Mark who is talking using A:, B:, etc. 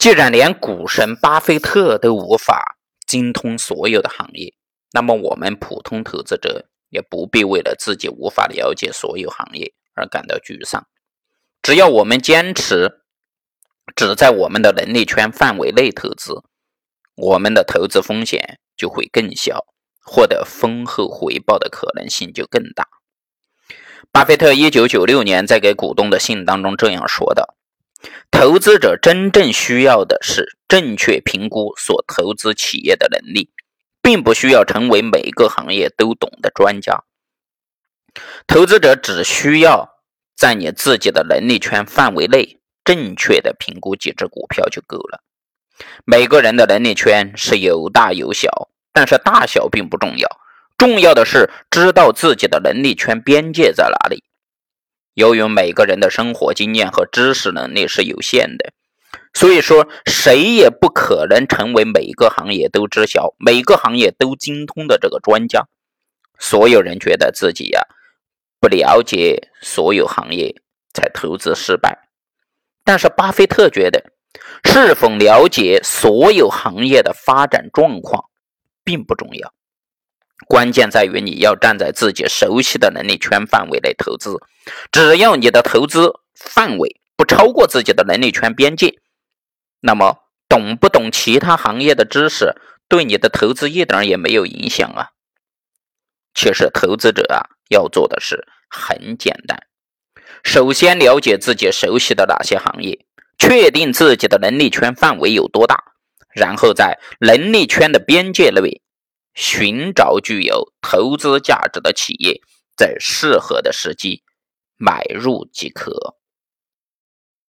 A: 既然连股神巴菲特都无法精通所有的行业，那么我们普通投资者也不必为了自己无法了解所有行业而感到沮丧。只要我们坚持只在我们的能力圈范围内投资，我们的投资风险就会更小，获得丰厚回报的可能性就更大。巴菲特一九九六年在给股东的信当中这样说的：“投资者真正需要的是正确评估所投资企业的能力，并不需要成为每个行业都懂的专家。投资者只需要在你自己的能力圈范围内正确的评估几只股票就够了。每个人的能力圈是有大有小，但是大小并不重要。”重要的是知道自己的能力圈边界在哪里。由于每个人的生活经验和知识能力是有限的，所以说谁也不可能成为每个行业都知晓、每个行业都精通的这个专家。所有人觉得自己呀不了解所有行业才投资失败，但是巴菲特觉得是否了解所有行业的发展状况并不重要。关键在于你要站在自己熟悉的能力圈范围内投资，只要你的投资范围不超过自己的能力圈边界，那么懂不懂其他行业的知识对你的投资一点也没有影响啊。其实投资者啊要做的是很简单，首先了解自己熟悉的哪些行业，确定自己的能力圈范围有多大，然后在能力圈的边界内。寻找具有投资价值的企业，在适合的时机买入即可。